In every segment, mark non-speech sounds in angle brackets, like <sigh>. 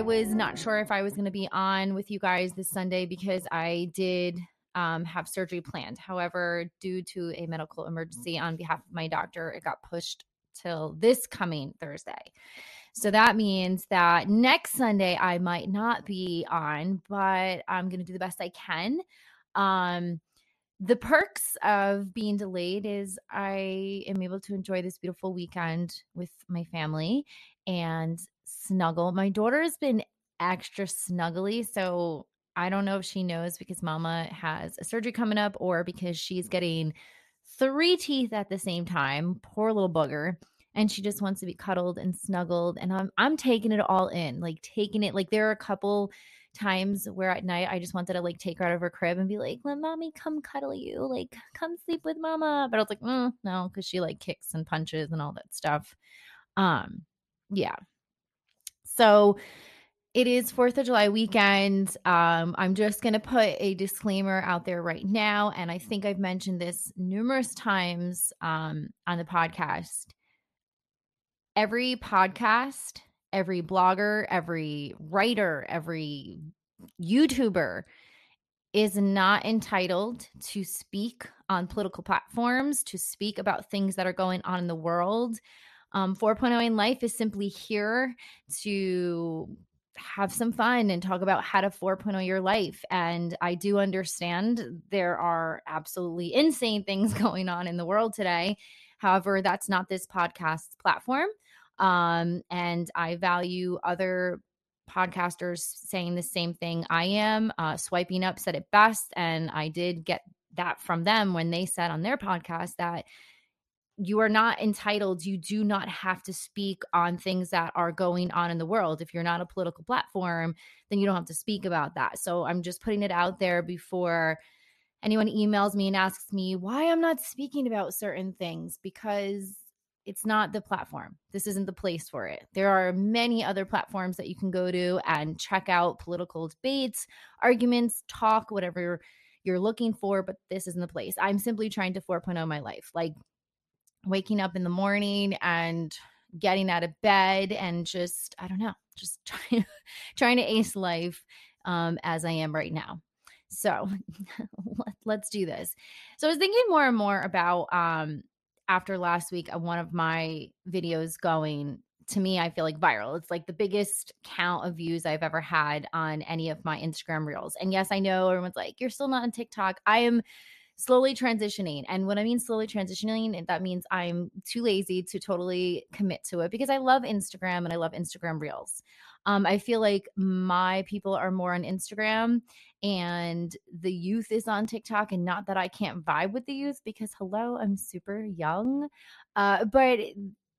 I was not sure if I was going to be on with you guys this Sunday because I did um, have surgery planned. However, due to a medical emergency on behalf of my doctor, it got pushed till this coming Thursday. So that means that next Sunday I might not be on, but I'm going to do the best I can. Um, the perks of being delayed is I am able to enjoy this beautiful weekend with my family and snuggle. My daughter has been extra snuggly, so I don't know if she knows because mama has a surgery coming up or because she's getting three teeth at the same time. Poor little booger and she just wants to be cuddled and snuggled and I'm I'm taking it all in like taking it like there are a couple times where at night I just wanted to like take her out of her crib and be like let mommy come cuddle you like come sleep with mama but I was like mm, no because she like kicks and punches and all that stuff um yeah so it is Fourth of July weekend. Um, I'm just going to put a disclaimer out there right now. And I think I've mentioned this numerous times um, on the podcast every podcast, every blogger, every writer, every YouTuber is not entitled to speak on political platforms, to speak about things that are going on in the world. Um, 4.0 in life is simply here to have some fun and talk about how to 4.0 your life. And I do understand there are absolutely insane things <laughs> going on in the world today. However, that's not this podcast's platform. Um, and I value other podcasters saying the same thing I am. Uh, Swiping Up said it best. And I did get that from them when they said on their podcast that you are not entitled, you do not have to speak on things that are going on in the world. If you're not a political platform, then you don't have to speak about that. So I'm just putting it out there before anyone emails me and asks me why I'm not speaking about certain things because it's not the platform. This isn't the place for it. There are many other platforms that you can go to and check out political debates, arguments, talk, whatever you're looking for, but this isn't the place. I'm simply trying to 4.0 my life. Like waking up in the morning and getting out of bed and just I don't know, just <laughs> trying trying to ace life um as I am right now. So <laughs> let's do this. So I was thinking more and more about um after last week, uh, one of my videos going to me, I feel like viral. It's like the biggest count of views I've ever had on any of my Instagram reels. And yes, I know everyone's like, you're still not on TikTok. I am slowly transitioning. And when I mean slowly transitioning, that means I'm too lazy to totally commit to it because I love Instagram and I love Instagram reels. Um, I feel like my people are more on Instagram and the youth is on TikTok. And not that I can't vibe with the youth because, hello, I'm super young. Uh, but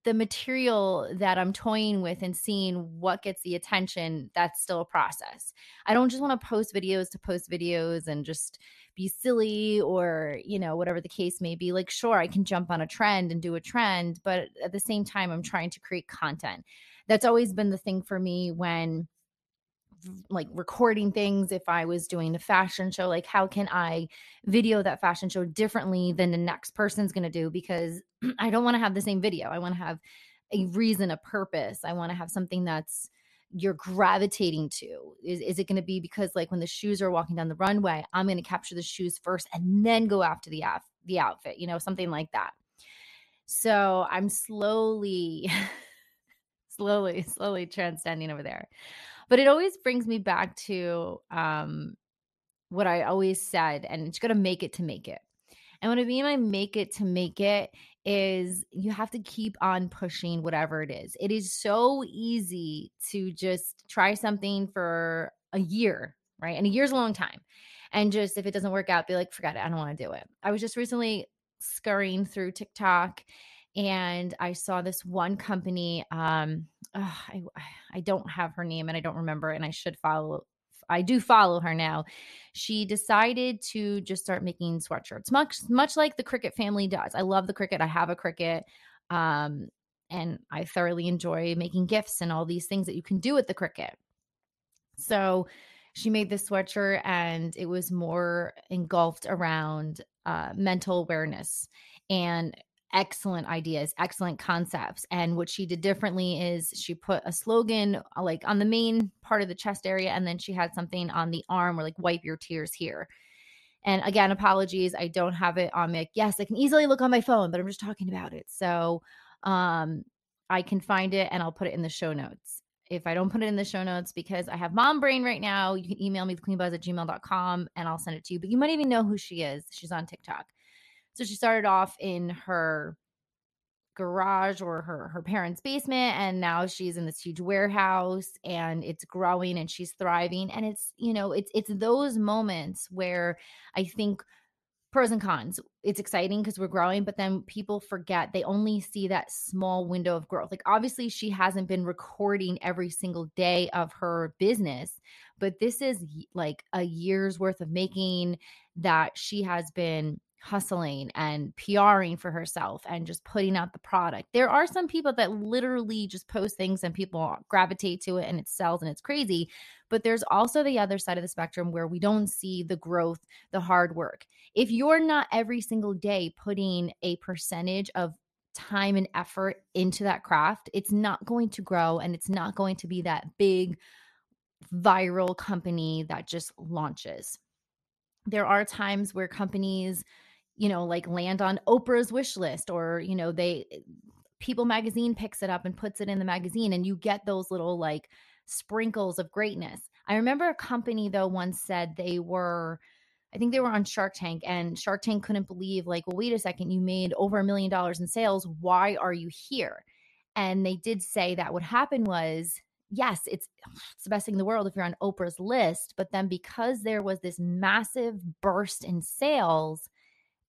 the material that I'm toying with and seeing what gets the attention, that's still a process. I don't just want to post videos to post videos and just be silly or, you know, whatever the case may be. Like, sure, I can jump on a trend and do a trend, but at the same time, I'm trying to create content. That's always been the thing for me when like recording things if i was doing a fashion show like how can i video that fashion show differently than the next person's going to do? Because <clears throat> i don't want to have the same video. I want to have a reason a purpose. I want to have something that's you're gravitating to is, is it going to be because like when the shoes are walking down the runway i'm going to capture the shoes first and then go after the af- the outfit you know something like that so i'm slowly <laughs> slowly, slowly transcending over there. But it always brings me back to um, what I always said, and it's going to make it to make it. And what I mean by make it to make it is you have to keep on pushing whatever it is. It is so easy to just try something for a year, right? And a year's a long time. And just if it doesn't work out, be like, forget it. I don't want to do it. I was just recently scurrying through TikTok and I saw this one company. Um, I I don't have her name and I don't remember, and I should follow. I do follow her now. She decided to just start making sweatshirts, much much like the Cricut family does. I love the Cricut. I have a Cricut. Um, and I thoroughly enjoy making gifts and all these things that you can do with the Cricut. So she made this sweatshirt and it was more engulfed around uh, mental awareness and excellent ideas, excellent concepts. And what she did differently is she put a slogan uh, like on the main part of the chest area, and then she had something on the arm where like wipe your tears here. And again, apologies, I don't have it on me. Yes, I can easily look on my phone, but I'm just talking about it. So um I can find it and I'll put it in the show notes. If I don't put it in the show notes because I have mom brain right now, you can email me queenbuzz at gmail.com and I'll send it to you. But you might even know who she is. She's on TikTok. So she started off in her garage or her her parents' basement and now she's in this huge warehouse and it's growing and she's thriving and it's you know it's it's those moments where I think pros and cons. It's exciting because we're growing, but then people forget they only see that small window of growth. Like, obviously, she hasn't been recording every single day of her business, but this is like a year's worth of making that she has been hustling and PRing for herself and just putting out the product. There are some people that literally just post things and people gravitate to it and it sells and it's crazy. But there's also the other side of the spectrum where we don't see the growth, the hard work. If you're not every single day putting a percentage of time and effort into that craft, it's not going to grow and it's not going to be that big viral company that just launches. There are times where companies you know, like land on Oprah's wish list or, you know, they eh, People magazine picks it up and puts it in the magazine and you get those little like sprinkles of greatness. I remember a company though once said they were I think they were on Shark Tank and Shark Tank couldn't believe like, well wait a second, you made over a million dollars in sales. Why are you here? And they did say that what happened was yes, it's <sighs> it's the best thing in the world if you're on Oprah's list, but then because there was this massive burst in sales,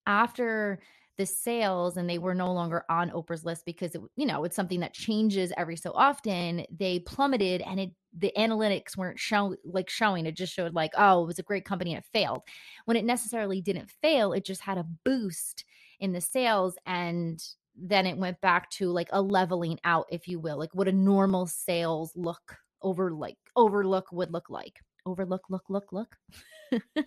after the sales and they were no longer on Oprah's list because it, you know it's something that changes every so often they plummeted and it the analytics weren't show like showing. It just showed like oh it was a great company and it failed. When it necessarily didn't fail it just had a boost in the sales and then it went back to like a leveling out if you will like what a normal sales look over like overlook would look like. Overlook look look look. <laughs>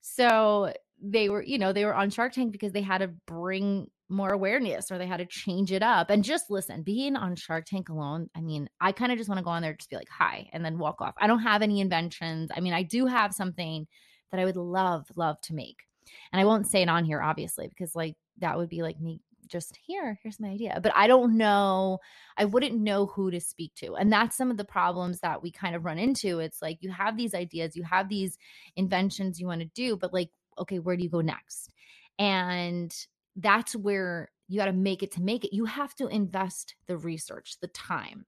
So they were, you know, they were on Shark Tank because they had to bring more awareness or they had to change it up. And just listen, being on Shark Tank alone, I mean, I kind of just want to go on there, just be like, hi, and then walk off. I don't have any inventions. I mean, I do have something that I would love, love to make. And I won't say it on here, obviously, because like that would be like me just here, here's my idea. But I don't know, I wouldn't know who to speak to. And that's some of the problems that we kind of run into. It's like you have these ideas, you have these inventions you want to do, but like okay, where do you go next? And that's where you got to make it to make it. You have to invest the research, the time.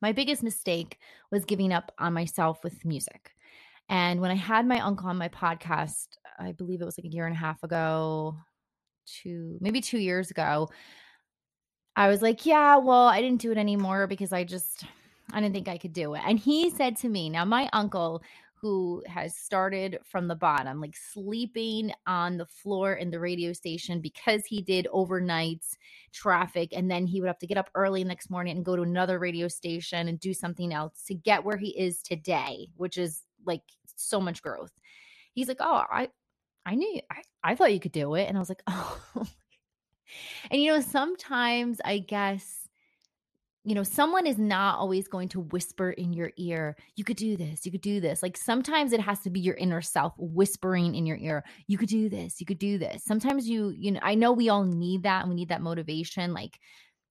My biggest mistake was giving up on myself with music. And when I had my uncle on my podcast, I believe it was like a year and a half ago, two, maybe two years ago, I was like, yeah, well, I didn't do it anymore because I just, I didn't think I could do it. And he said to me, now my uncle who has started from the bottom, like sleeping on the floor in the radio station because he did overnights traffic. And then he would have to get up early next morning and go to another radio station and do something else to get where he is today, which is like so much growth. He's like, Oh, I, I knew, I, I thought you could do it. And I was like, <laughs> Oh, and you know, sometimes I guess you know, someone is not always going to whisper in your ear, you could do this, you could do this. Like sometimes it has to be your inner self whispering in your ear, you could do this, you could do this. Sometimes you, you know, I know we all need that and we need that motivation. Like,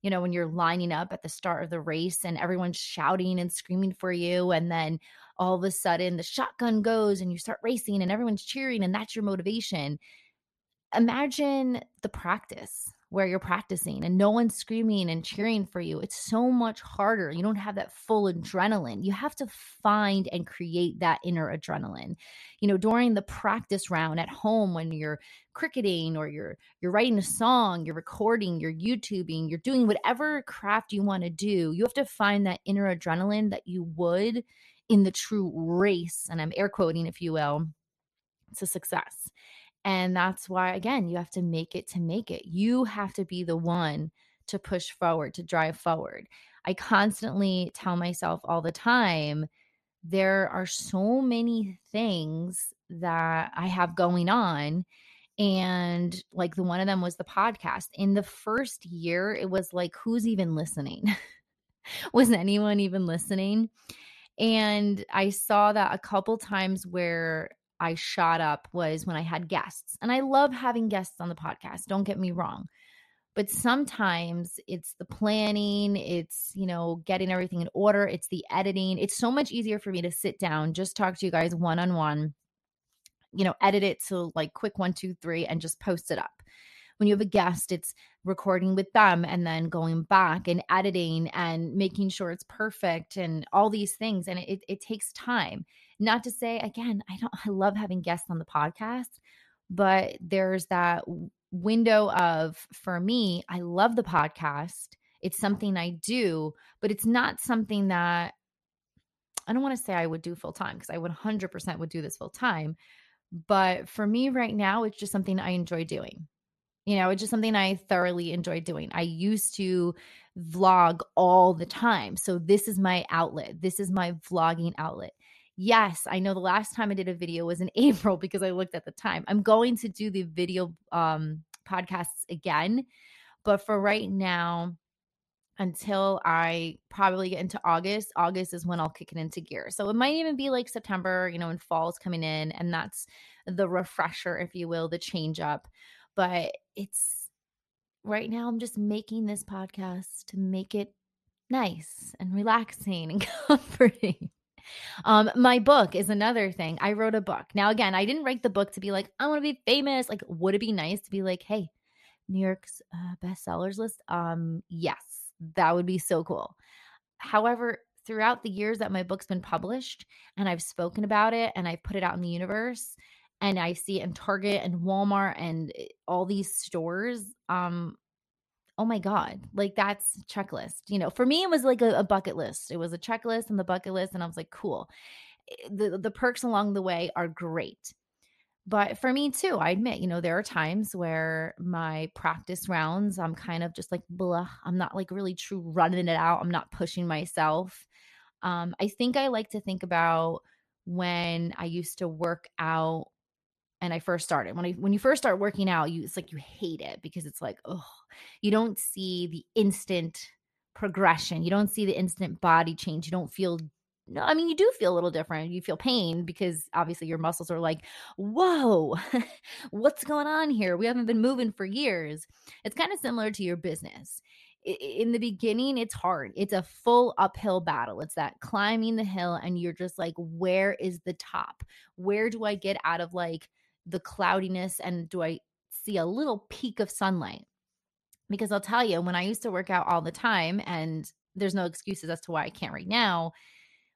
you know, when you're lining up at the start of the race and everyone's shouting and screaming for you, and then all of a sudden the shotgun goes and you start racing and everyone's cheering, and that's your motivation. Imagine the practice where you're practicing and no one's screaming and cheering for you. It's so much harder. You don't have that full adrenaline. You have to find and create that inner adrenaline. You know, during the practice round at home when you're cricketing or you're you're writing a song, you're recording, you're YouTubing, you're doing whatever craft you want to do, you have to find that inner adrenaline that you would in the true race, and I'm air quoting if you will, to success. And that's why, again, you have to make it to make it. You have to be the one to push forward, to drive forward. I constantly tell myself all the time there are so many things that I have going on. And like the one of them was the podcast. In the first year, it was like, who's even listening? <laughs> was anyone even listening? And I saw that a couple times where I shot up was when I had guests. And I love having guests on the podcast, don't get me wrong. But sometimes it's the planning, it's, you know, getting everything in order, it's the editing. It's so much easier for me to sit down, just talk to you guys one on one, you know, edit it to like quick one, two, three, and just post it up when you have a guest, it's recording with them and then going back and editing and making sure it's perfect and all these things. And it, it takes time. Not to say, again, I don't, <laughs> I love having guests on the podcast, but there's that window of, for me, I love the podcast. It's something I do, but it's not something that I don't want to say I would do full time because I would 100% would do this full time. But for me right now, it's just something I enjoy doing. You know, it's just something I thoroughly enjoy doing. I used to vlog all the time. So this is my outlet. This is my vlogging outlet. Yes, I know the last time I did a video was in <laughs> April because I looked at the time. I'm going to do the video um podcasts again, but for right now until I probably get into August, August is when I'll kick it into gear. So it might even be like September, you know, when fall's coming in and that's the refresher if you will, the change up but it's right now I'm just making this podcast to make it nice and relaxing and <laughs> comforting. Um, my book is another thing. I wrote a book. Now, again, I didn't write the book to be like, I want to be famous. Like, would it be nice to be like, hey, New York's uh, bestsellers list? Um, yes, that would be so cool. However, throughout the years that my book's been published and I've spoken about it and I've put it out in the universe, and I see it in Target and Walmart and eh, all these stores, um, oh my God, like that's checklist. You know, for me, it was like a, a, bucket list. It was a checklist and the bucket list. And I was like, cool. Eh, the, the perks along the way are great. But for me too, I admit, you know, there are times where my practice rounds, I'm kind of just like, blah. I'm not like really true running it out. I'm not pushing myself. Um, I think I like to think about when I used to work out and I first started. When I when you first start working out, you it's like you hate it because it's like, oh, you don't see the instant progression. You don't see the instant body change. You don't feel no, I mean, you do feel a little different. You feel pain because obviously your muscles are like, whoa, <laughs> what's going on here? We haven't been moving for years. It's kind of similar to your business. In the beginning, it's hard. It's a full uphill battle. It's that climbing the hill, and you're just like, where is the top? Where do I get out of like the cloudiness and do I see a little peak of sunlight? Because I'll tell you, when I used to work out all the time, and there's no excuses as to why I can't right now,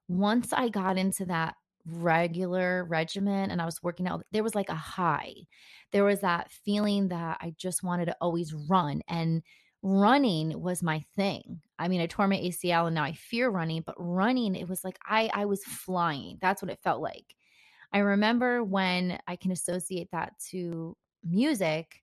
once I got into that regular regimen and I was working out, there was like a high. There was that feeling that I just wanted to always run. And running was my thing. I mean, I tore my ACL and now I fear running, but running, it was like I I was flying. That's what it felt like. I remember when I can associate that to music,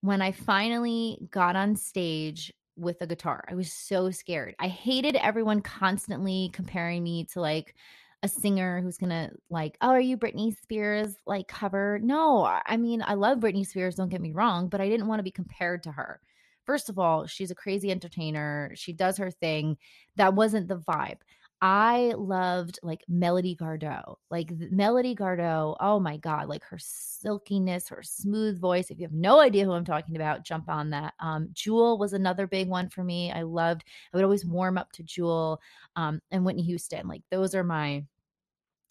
when I finally got on stage with a guitar. I was so scared. I hated everyone constantly comparing me to like a singer who's gonna like, oh, are you Britney Spears like cover? No, I mean, I love Britney Spears, don't get me wrong, but I didn't want to be compared to her. First of all, she's a crazy entertainer. She does her thing. That wasn't the vibe. I loved like Melody Gardot. Like Melody Gardot, oh my God, like her silkiness, her smooth voice. If you have no idea who I'm talking about, jump on that. Um, Jewel was another big one for me. I loved, I would always warm up to Jewel um, and Whitney Houston. Like those are my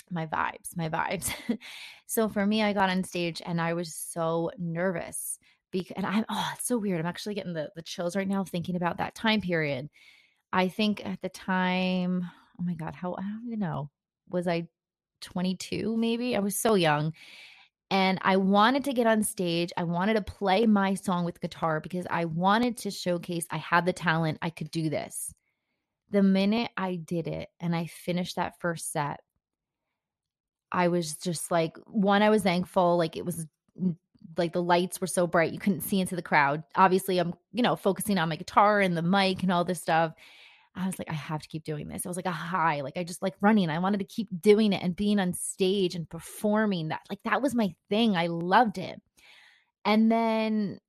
my vibes, my vibes. <laughs> so for me, I got on stage and I was so nervous because and I'm oh, it's so weird. I'm actually getting the, the chills right now thinking about that time period. I think at the time, oh my God, how, I don't even know. Was I 22 maybe? I was so young. And I wanted to get on stage. I wanted to play my song with guitar because I wanted to showcase I had the talent. I could do this. The minute I did it and I finished that first set, I was just like, one, I was thankful. Like it was mm, like the lights were so bright you couldn't see into the crowd. Obviously, I'm, you know, focusing on my guitar and the mic and all this stuff. I was like, I have to keep doing this. It was like a high. Like I just like running. I wanted to keep doing it and being on stage and performing that. Like that was my thing. I loved it. And then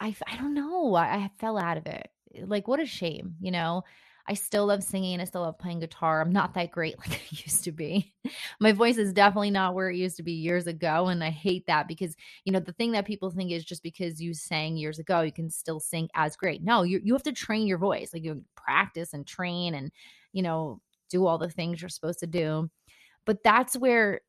I I don't know. I, I fell out of it. Like what a shame, you know. I still love singing. I still love playing guitar. I'm not that great <laughs> like I used to be. My voice is definitely not where it used to be years ago. And I hate that because, you know, the thing that people think is just because you sang years ago, you can still sing as great. No, you, you have to train your voice. Like you practice and train and, you know, do all the things you're supposed to do. But that's where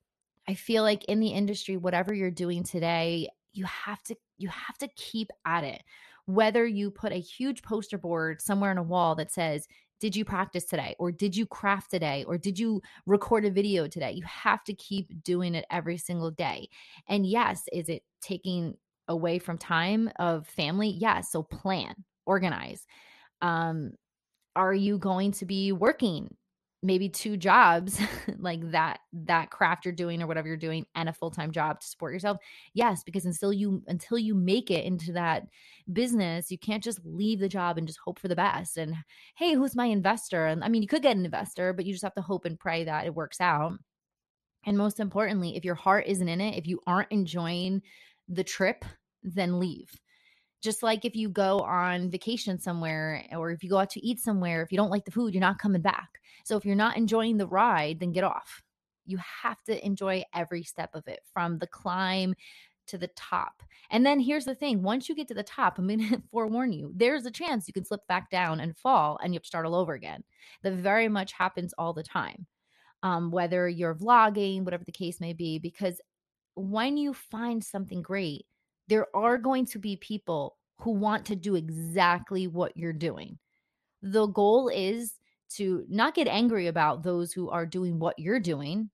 I feel like in the industry, whatever you're doing today, you have to you have to keep at it whether you put a huge poster board somewhere on a wall that says did you practice today? Or did you craft today? Or did you record a video today? You have to keep doing it every single day. And yes is it taking away from time of family? Yes so plan organize. Um are you going to be working maybe two jobs <laughs> like that that craft you're doing or whatever you're doing and a full-time job to support yourself. Yes because until you until you make it into that business you can't just leave the job and just hope for the best and hey who's my investor? And i mean you could get an investor but you just have to hope and pray that it works out. And most importantly if your heart isn't in it if you aren't enjoying the trip then leave just like if you go on vacation somewhere or if you go out to eat somewhere, if you don't like the food, you're not coming back. So if you're not enjoying the ride, then get off. You have to enjoy every step of it from the climb to the top. And then here's the thing once you get to the top, I'm going <laughs> to forewarn you, there's a chance you can slip back down and fall and you have to start all over again. That very much happens all the time. Um, whether you're vlogging, whatever the case may be, because when you find something great, there are going to be people who want to do exactly what you're doing. The goal is to not get angry about those who are doing what you're doing,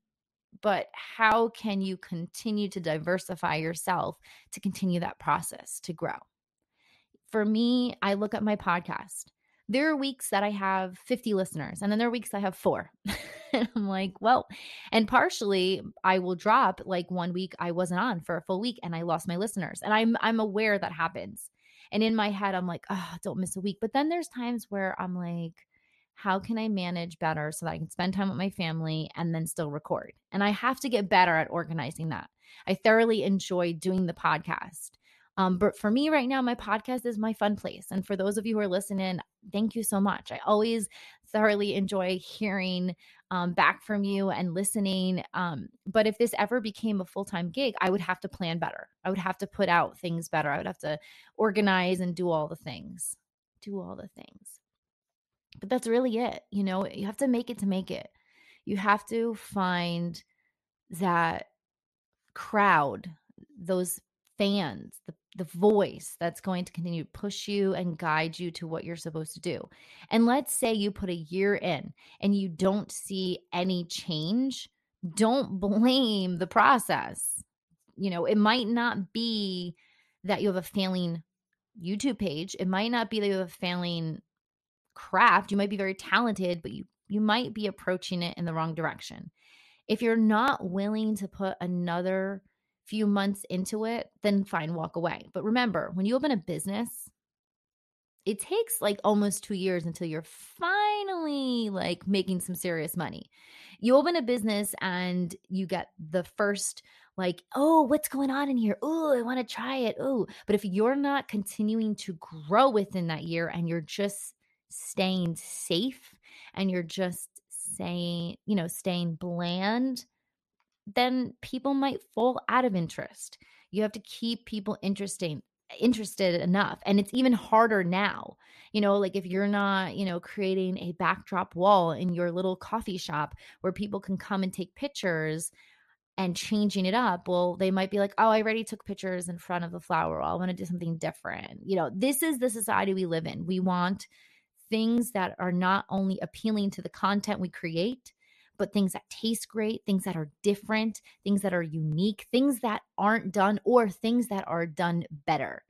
but how can you continue to diversify yourself to continue that process to grow? For me, I look at my podcast. There are weeks that I have 50 listeners, and then there are weeks I have four. <laughs> and <laughs> I'm like, well, and partially I will drop like one week I wasn't on for a full week and I lost my listeners. And I'm I'm aware that happens. And in my head, I'm like, oh, don't miss a week. But then there's times where I'm like, how can I manage better so that I can spend time with my family and then still record? And I have to get better at organizing that. I thoroughly enjoy doing the podcast. Um, but for me right now, my podcast is my fun place. And for those of you who are listening, thank you so much. I always thoroughly enjoy hearing um, back from you and listening. Um, but if this ever became a full time gig, I would have to plan better. I would have to put out things better. I would have to organize and do all the things. Do all the things. But that's really it. You know, you have to make it to make it. You have to find that crowd, those fans, the, the voice that's going to continue to push you and guide you to what you're supposed to do. And let's say you put a year in and you don't see any change, don't blame the process. You know, it might not be that you have a failing YouTube page, it might not be that you have a failing craft. You might be very talented, but you you might be approaching it in the wrong direction. If you're not willing to put another few months into it, then fine, walk away. But remember, when you open a business, it takes like almost two years until you're finally like making some serious money. You open a business and you get the first, like, oh, what's going on in here? Oh, I want to try it. Oh, but if you're not continuing to grow within that year and you're just staying safe and you're just saying, you know, staying bland, then people might fall out of interest. You have to keep people interesting interested enough and it's even harder now. You know like if you're not you know creating a backdrop wall in your little coffee shop where people can come and take pictures and changing it up well they might be like oh i already took pictures in front of the flower wall. I want to do something different. You know this is the society we live in. We want things that are not only appealing to the content we create but things that taste great, things that are different, things that are unique, things that aren't done, or things that are done better.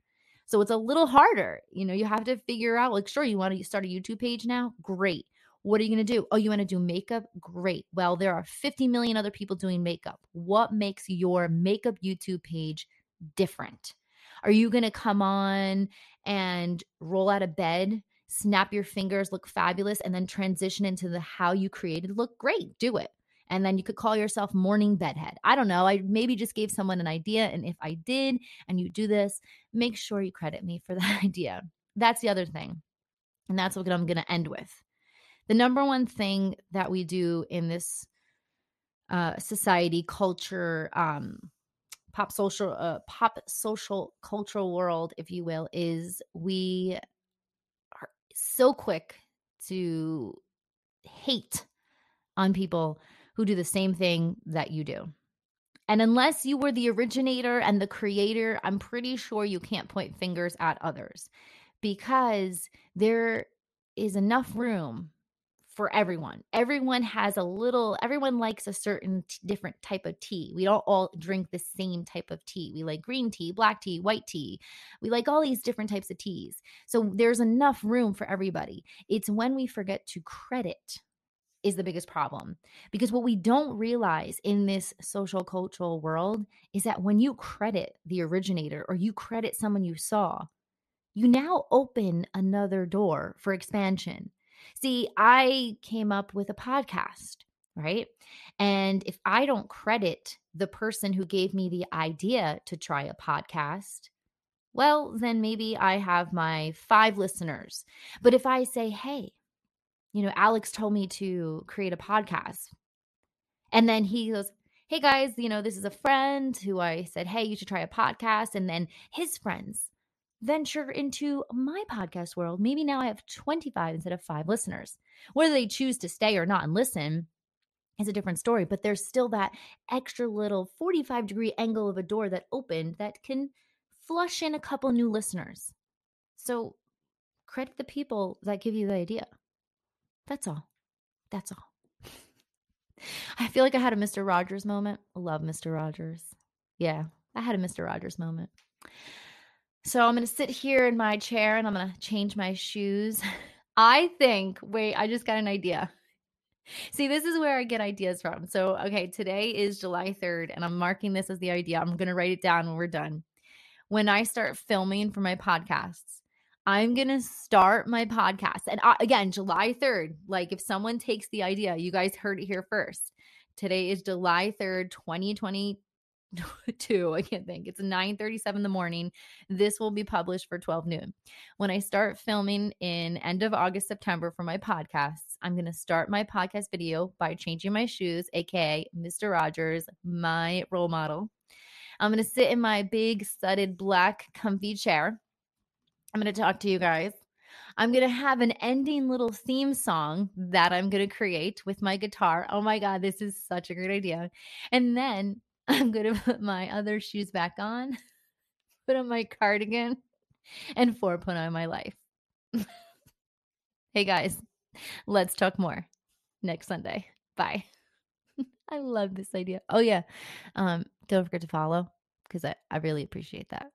So it's a little harder. You know, you have to figure out like, sure, you want to start a YouTube page now? Great. What are you going to do? Oh, you want to do makeup? Great. Well, there are 50 million other people doing makeup. What makes your makeup YouTube page different? Are you going to come on and roll out of bed, snap your fingers, look fabulous, and then transition into the how you created look great? Do it. And then you could call yourself morning bedhead. I don't know. I maybe just gave someone an idea. And if I did and you do this, make sure you credit me for <laughs> that idea. That's the other thing. And that's what I'm going to end with. The number one thing that we do in this uh, society, culture, um, pop social, uh, pop social cultural world, if you will, is we so quick to hate on people who do the same thing that you do. And unless you were the originator and the creator, I'm pretty sure you can't point fingers at others because there is enough room for everyone. Everyone has a little, everyone likes a certain t- different type of tea. We don't all drink the same type of tea. We like green tea, black tea, white tea. We like all these different types of teas. So there's enough room for everybody. It's when we forget to credit is the biggest problem. Because what we don't realize in this social cultural world is that when you credit the originator or you credit someone you saw, you now open another door for expansion. See, I came up with a podcast, right? And if I don't credit the person who gave me the idea to try a podcast, well, then maybe I have my five listeners. But if I say, hey, you know, Alex told me to create a podcast. And then he goes, Hey guys, you know, this is a friend who I said, Hey, you should try a podcast. And then his friends venture into my podcast world. Maybe now I have 25 instead of five listeners. Whether they choose to stay or not and listen is a different story, but there's still that extra little 45 degree angle of a door that opened that can flush in a couple new listeners. So credit the people that give you the idea. That's all. That's all. <laughs> I feel like I had a Mr. Rogers moment. Love Mr. Rogers. Yeah, I had a Mr. Rogers moment. So I'm going to sit here in my chair and I'm going to change my shoes. <laughs> I think, wait, I just got an idea. See, this is where I get ideas from. So, okay, today is July 3rd, and I'm marking this as the idea. I'm going to write it down when we're done. When I start filming for my podcasts, I'm going to start my podcast. And I, again, July 3rd, like if someone takes the idea, you guys heard it here first. Today is July 3rd, <laughs> 2022. I can't think. It's 9:37 in the morning. This will be published for 12 noon. When I start filming in end of August, September for my podcasts, I'm going to start my podcast video by changing my shoes, aka Mr. Rogers, my role model. I'm going to sit in my big studded black comfy chair I'm going to talk to you guys. I'm going to have an ending little theme song that I'm going to create with my guitar. Oh my God, this is such a great idea. And then <laughs> I'm going to put my other shoes back on, <laughs> put on my cardigan, and four put on my life. hey guys, let's talk more next Sunday. Bye. <laughs> I love this idea. Oh, yeah. Um, don't forget to follow because I, I really appreciate that.